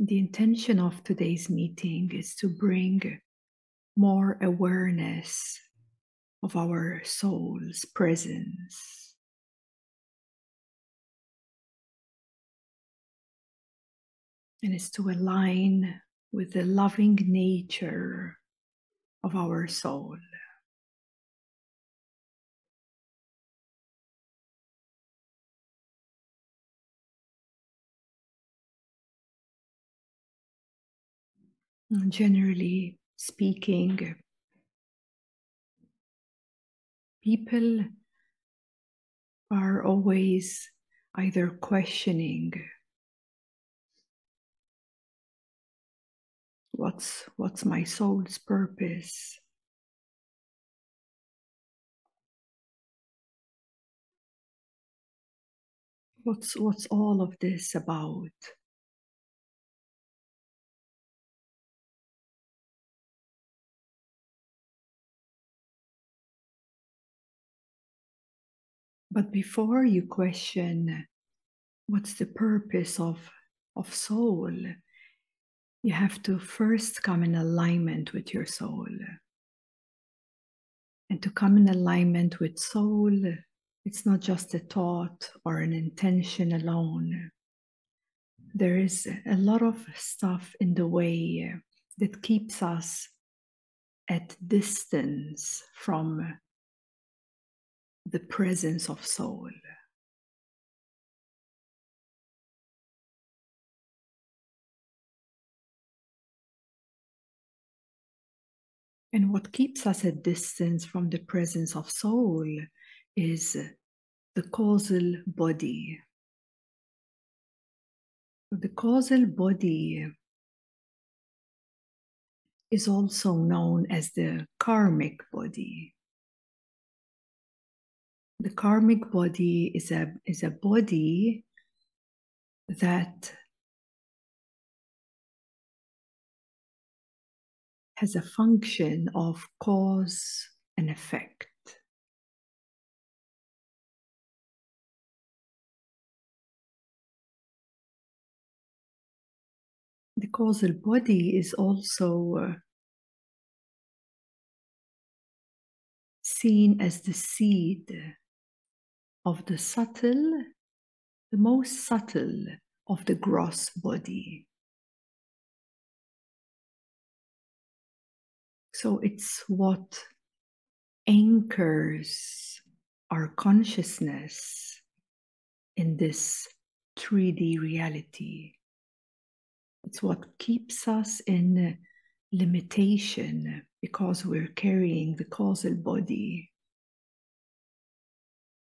The intention of today's meeting is to bring more awareness of our soul's presence. And is to align with the loving nature of our soul. Generally speaking, people are always either questioning what's what's my soul's purpose? What's what's all of this about But before you question what's the purpose of, of soul, you have to first come in alignment with your soul. And to come in alignment with soul, it's not just a thought or an intention alone. There is a lot of stuff in the way that keeps us at distance from the presence of soul. And what keeps us at distance from the presence of soul is the causal body. The causal body is also known as the karmic body the karmic body is a is a body that has a function of cause and effect. The causal body is also uh, seen as the seed of the subtle, the most subtle of the gross body. So it's what anchors our consciousness in this 3D reality. It's what keeps us in limitation because we're carrying the causal body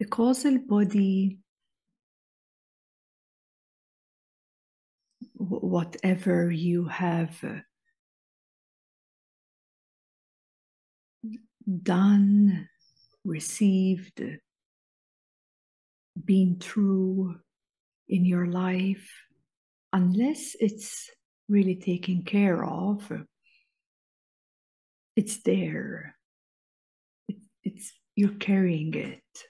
the causal body, whatever you have uh, done, received, been through in your life, unless it's really taken care of, it's there. It, it's you're carrying it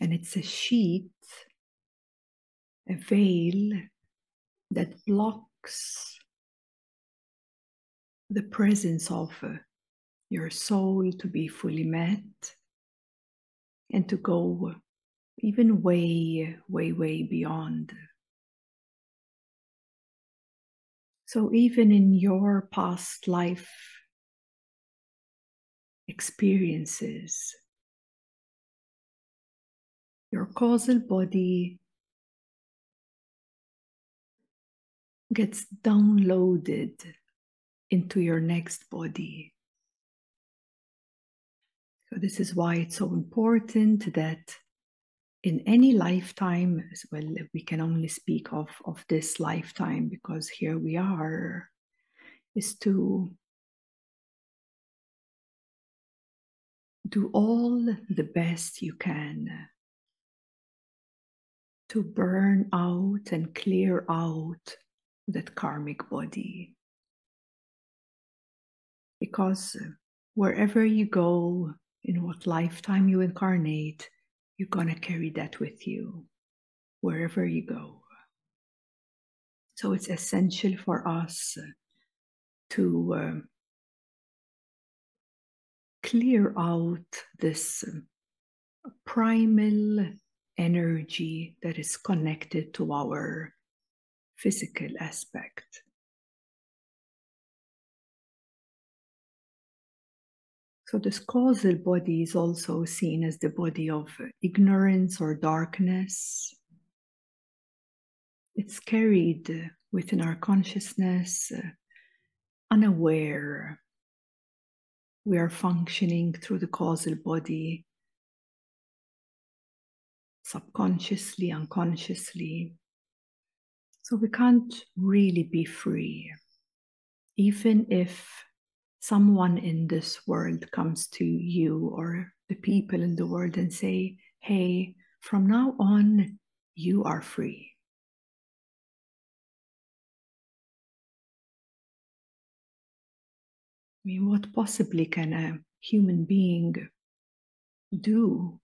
and it's a sheet, a veil that blocks the presence of uh, your soul to be fully met and to go even way, way, way beyond. So, even in your past life experiences, your causal body gets downloaded into your next body. So, this is why it's so important that in any lifetime, well, we can only speak of, of this lifetime because here we are, is to do all the best you can to burn out and clear out that karmic body. Because wherever you go, in what lifetime you incarnate, you're going to carry that with you wherever you go. So it's essential for us to uh, clear out this primal energy that is connected to our physical aspect. So, this causal body is also seen as the body of ignorance or darkness. It's carried within our consciousness, unaware. We are functioning through the causal body subconsciously, unconsciously. So we can't really be free. Even if someone in this world comes to you or the people in the world and say, hey, from now on, you are free. I mean, what possibly can a human being do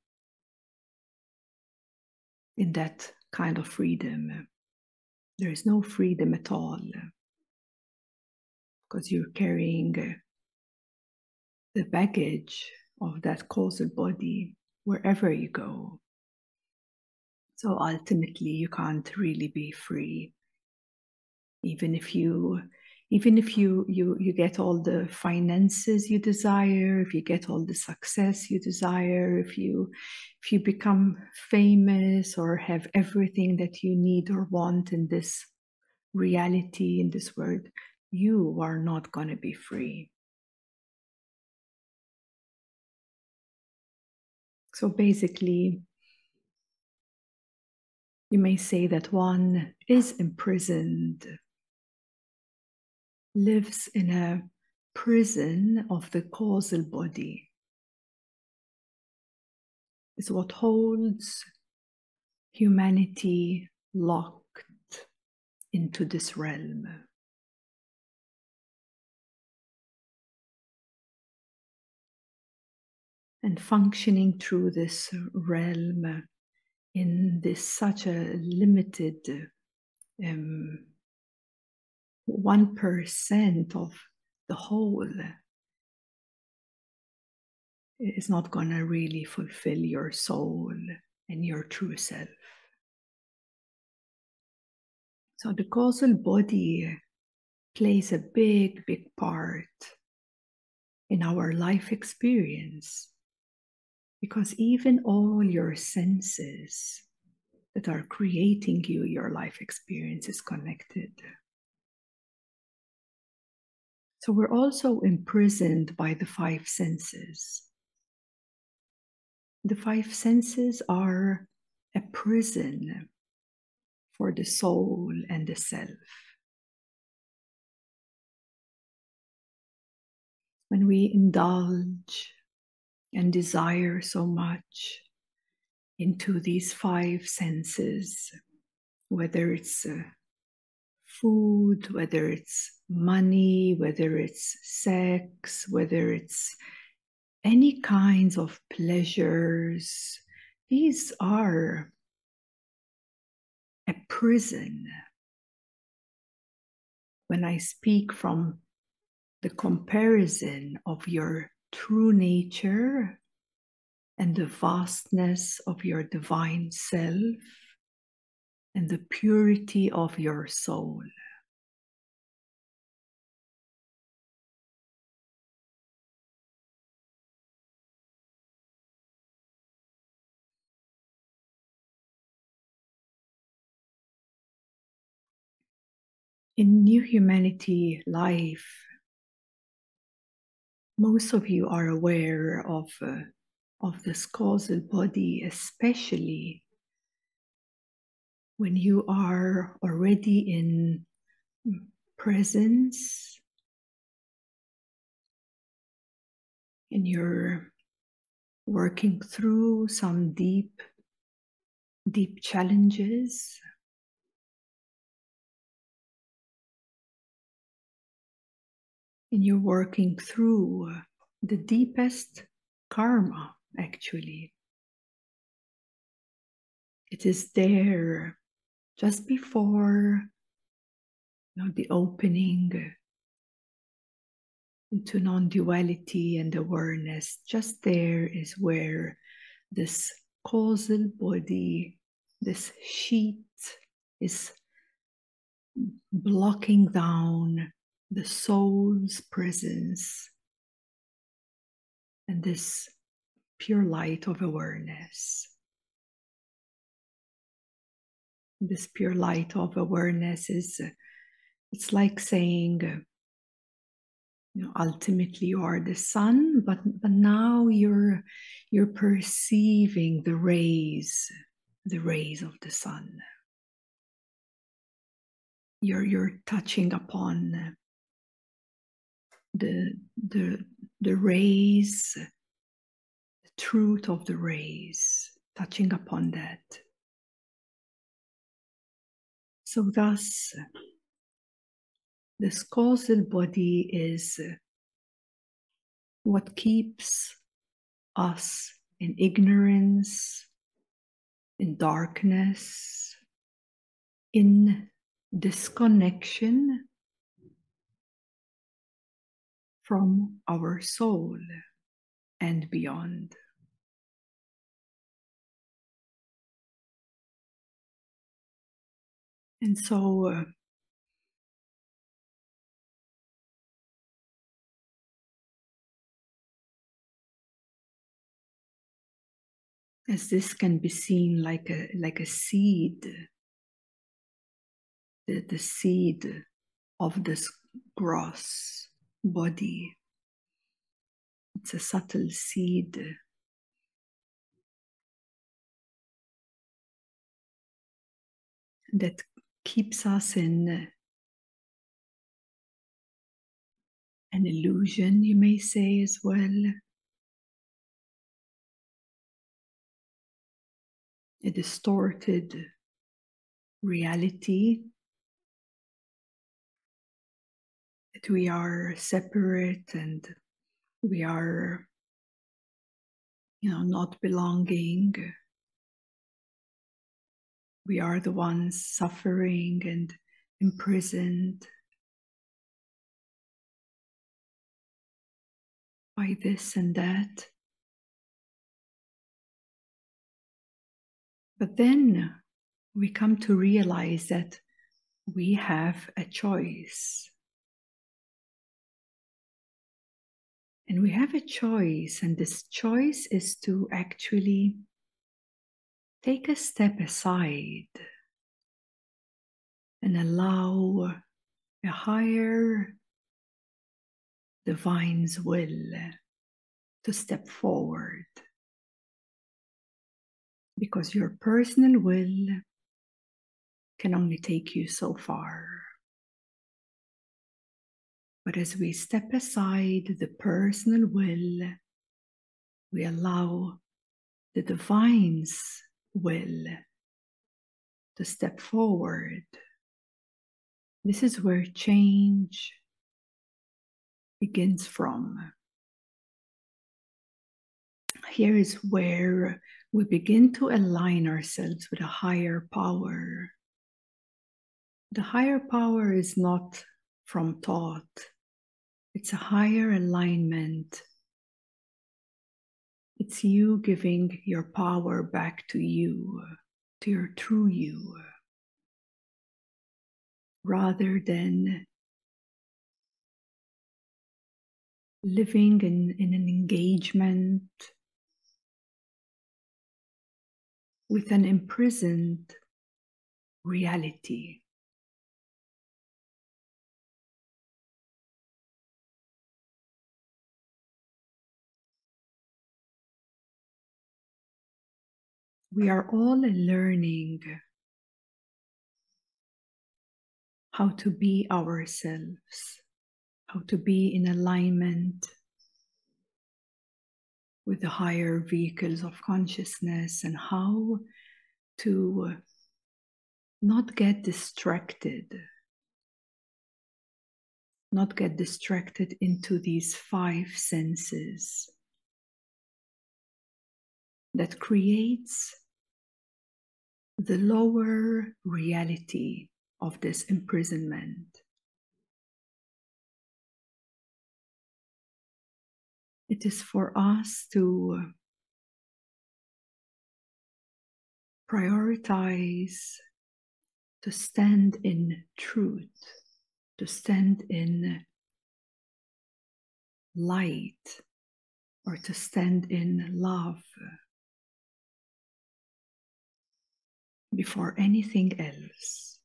in that kind of freedom? there is no freedom at all because you're carrying uh, the baggage of that causal body wherever you go. So ultimately, you can't really be free, even if you even if you you you get all the finances you desire if you get all the success you desire if you if you become famous or have everything that you need or want in this reality in this world you are not going to be free. So basically you may say that one is imprisoned lives in a prison of the causal body. Is what holds humanity locked into this realm. And functioning through this realm in this such a limited um, 1% of the whole is not going to really fulfill your soul and your true self. So the causal body plays a big, big part in our life experience because even all your senses that are creating you your life experience is connected. So we're also imprisoned by the five senses. The five senses are a prison for the soul and the self. When we indulge and desire so much into these five senses, whether it's uh, food, whether it's money, whether it's sex, whether it's any kinds of pleasures, these are a prison. When I speak from the comparison of your true nature and the vastness of your divine self and the purity of your soul. In New Humanity life, most of you are aware of, uh, of this causal body, especially when you are already in presence and you're working through some deep deep challenges and you're working through the deepest karma actually it is there just before you know, the opening into non duality and awareness. Just there is where this causal body, this sheet, is blocking down the soul's presence and this pure light of awareness. This pure light of awareness is, it's like saying, you know, ultimately you are the sun, but, but now you're, you're perceiving the rays, the rays of the sun. You're, you're touching upon the, the, the rays, the truth of the rays, touching upon that. So, thus, this causal body is what keeps us in ignorance, in darkness, in disconnection from our soul and beyond. And so, uh, as this can be seen like a like a seed, the, the seed of this gross body. It's a subtle seed. That keeps us in an illusion, you may say as well. A distorted reality that we are separate and we are, you know, not belonging. We are the ones suffering and imprisoned by this and that. But then we come to realize that we have a choice. And we have a choice, and this choice is to actually take a step aside and allow a higher divine's will to step forward. Because your personal will can only take you so far. But as we step aside the personal will, we allow the divine's will to step forward. This is where change begins from. Here is where we begin to align ourselves with a higher power. The higher power is not from thought, it's a higher alignment. It's you giving your power back to you, to your true you, rather than living in, in an engagement with an imprisoned reality. We are all learning how to be ourselves, how to be in alignment with the higher vehicles of consciousness, and how to not get distracted. Not get distracted into these five senses that creates the lower reality of this imprisonment. It is for us to prioritize, to stand in truth, to stand in light, or to stand in love. Before anything else.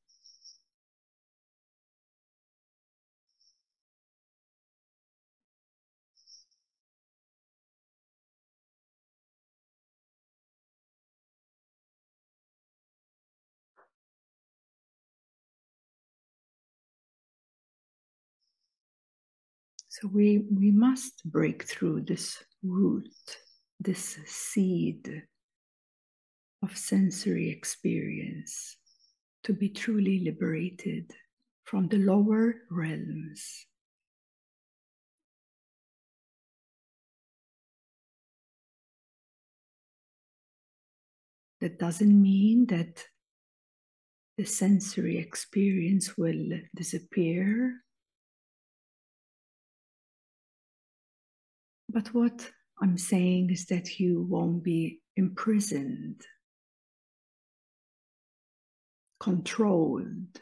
So we, we must break through this root, this seed of sensory experience to be truly liberated from the lower realms. That doesn't mean that the sensory experience will disappear. But what I'm saying is that you won't be imprisoned controlled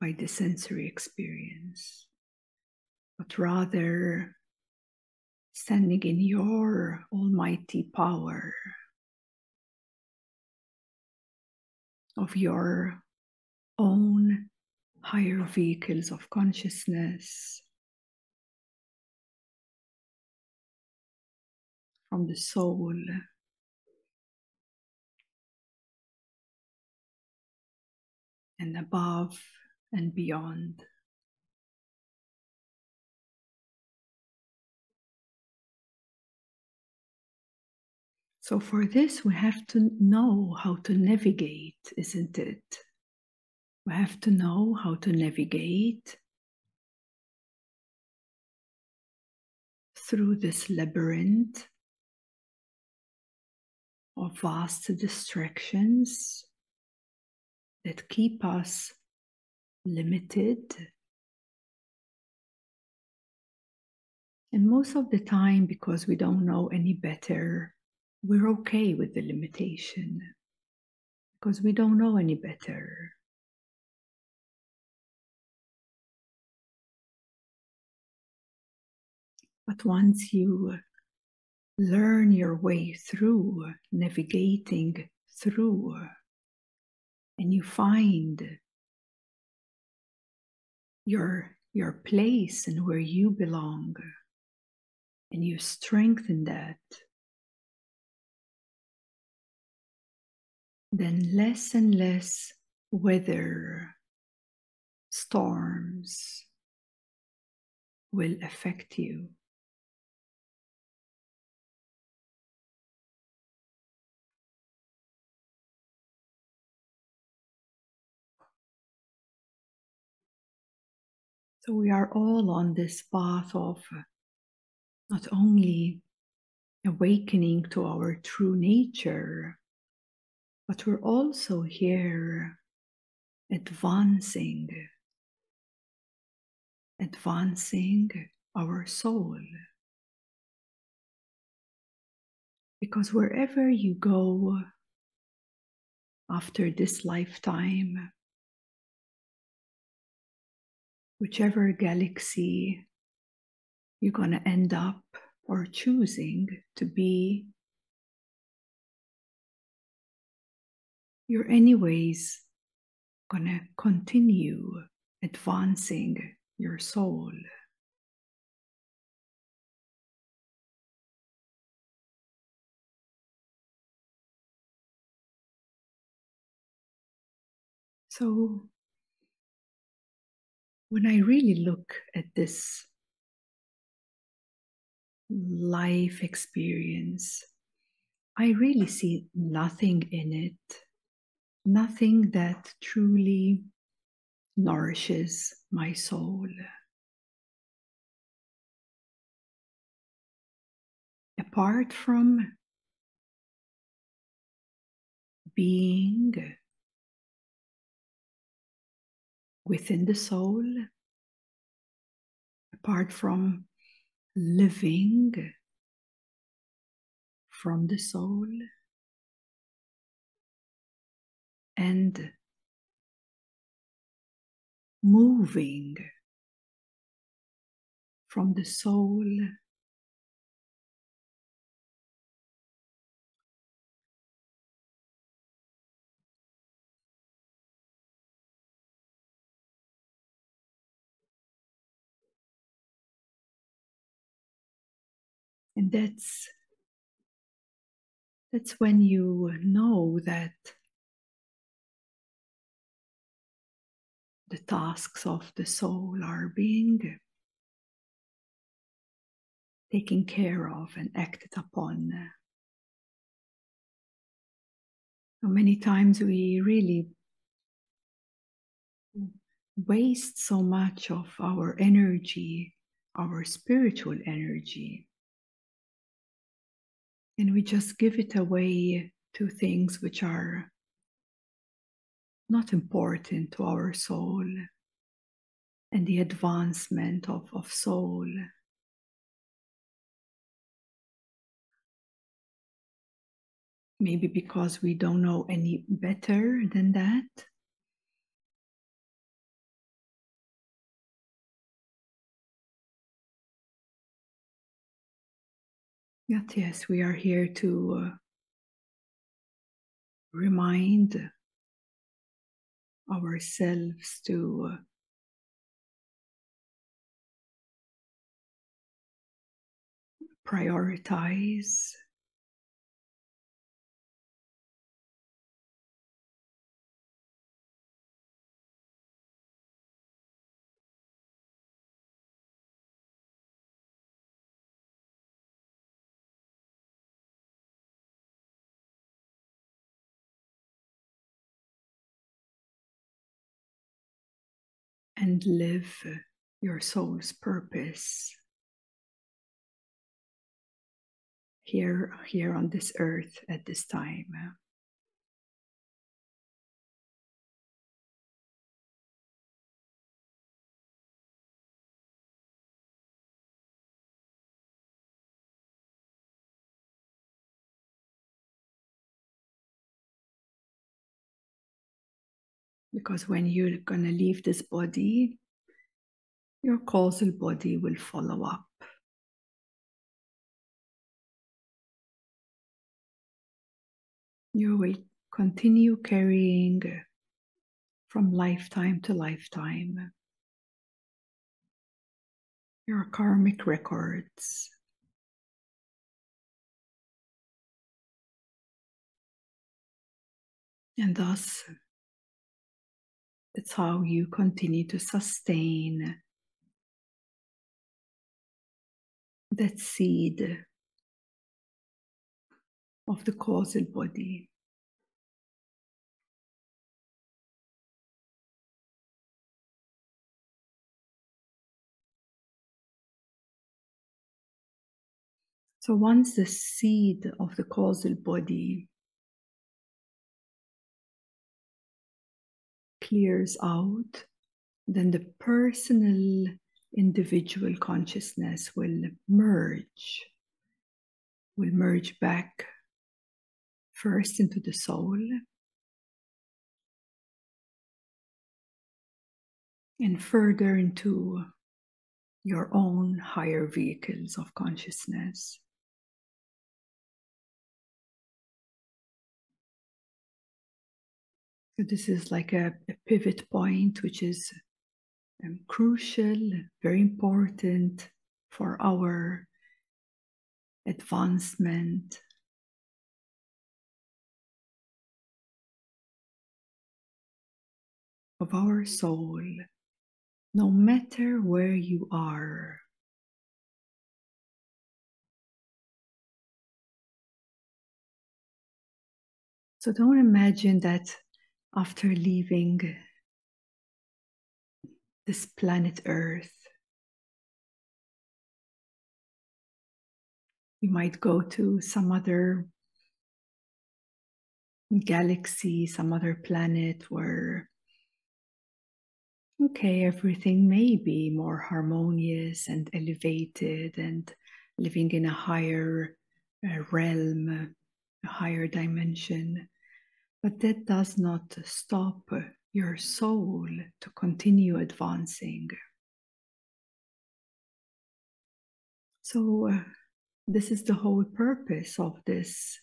by the sensory experience, but rather standing in your almighty power of your own higher vehicles of consciousness from the soul and above and beyond. So, for this, we have to know how to navigate, isn't it? We have to know how to navigate through this labyrinth of vast distractions that keep us limited. And most of the time, because we don't know any better, we're okay with the limitation because we don't know any better. But once you learn your way through, navigating through, and you find your your place and where you belong and you strengthen that then less and less weather storms will affect you So we are all on this path of uh, not only awakening to our true nature, but we're also here advancing, advancing our soul. Because wherever you go after this lifetime, whichever galaxy you're going to end up or choosing to be, you're anyways going to continue advancing your soul. So when I really look at this life experience, I really see nothing in it, nothing that truly nourishes my soul. Apart from being within the soul, apart from living from the soul. And moving from the soul and that's that's when you know that the tasks of the soul are being taken care of and acted upon. So many times we really waste so much of our energy, our spiritual energy, and we just give it away to things which are not important to our soul and the advancement of, of soul. Maybe because we don't know any better than that. Yet, yes, we are here to uh, remind ourselves to uh, prioritize and live your soul's purpose here here on this earth at this time because when you're going to leave this body your causal body will follow up you will continue carrying from lifetime to lifetime your karmic records. And thus, that's how you continue to sustain that seed of the causal body. So once the seed of the causal body clears out, then the personal individual consciousness will merge, will merge back first into the soul and further into your own higher vehicles of consciousness. So, this is like a, a pivot point, which is um, crucial, very important for our advancement of our soul, no matter where you are. So don't imagine that after leaving this planet Earth, you might go to some other galaxy, some other planet where okay, everything may be more harmonious and elevated and living in a higher uh, realm, a higher dimension. But that does not stop your soul to continue advancing. So, uh, this is the whole purpose of this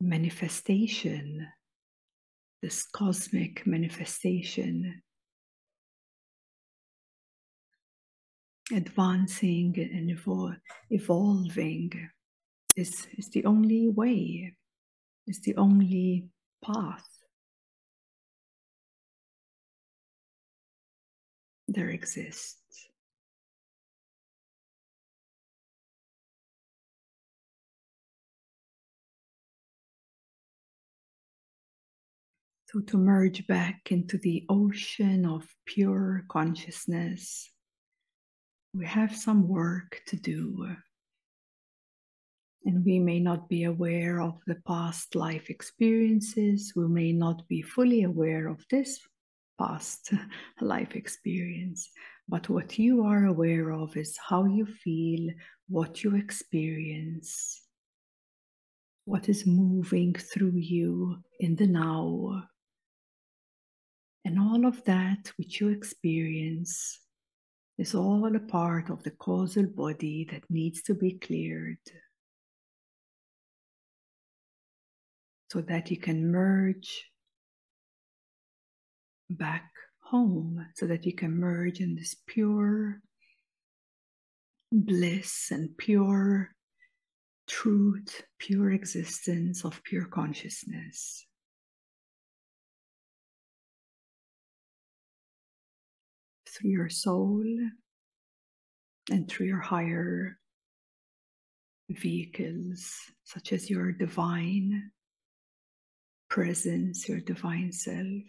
manifestation, this cosmic manifestation. Advancing and evol- evolving is, is the only way, is the only path. There exists. So, to merge back into the ocean of pure consciousness, we have some work to do. And we may not be aware of the past life experiences, we may not be fully aware of this past life experience. But what you are aware of is how you feel, what you experience, what is moving through you in the now. And all of that which you experience is all a part of the causal body that needs to be cleared so that you can merge back home, so that you can merge in this pure bliss and pure truth, pure existence of pure consciousness. through your soul and through your higher vehicles, such as your divine presence, your divine self.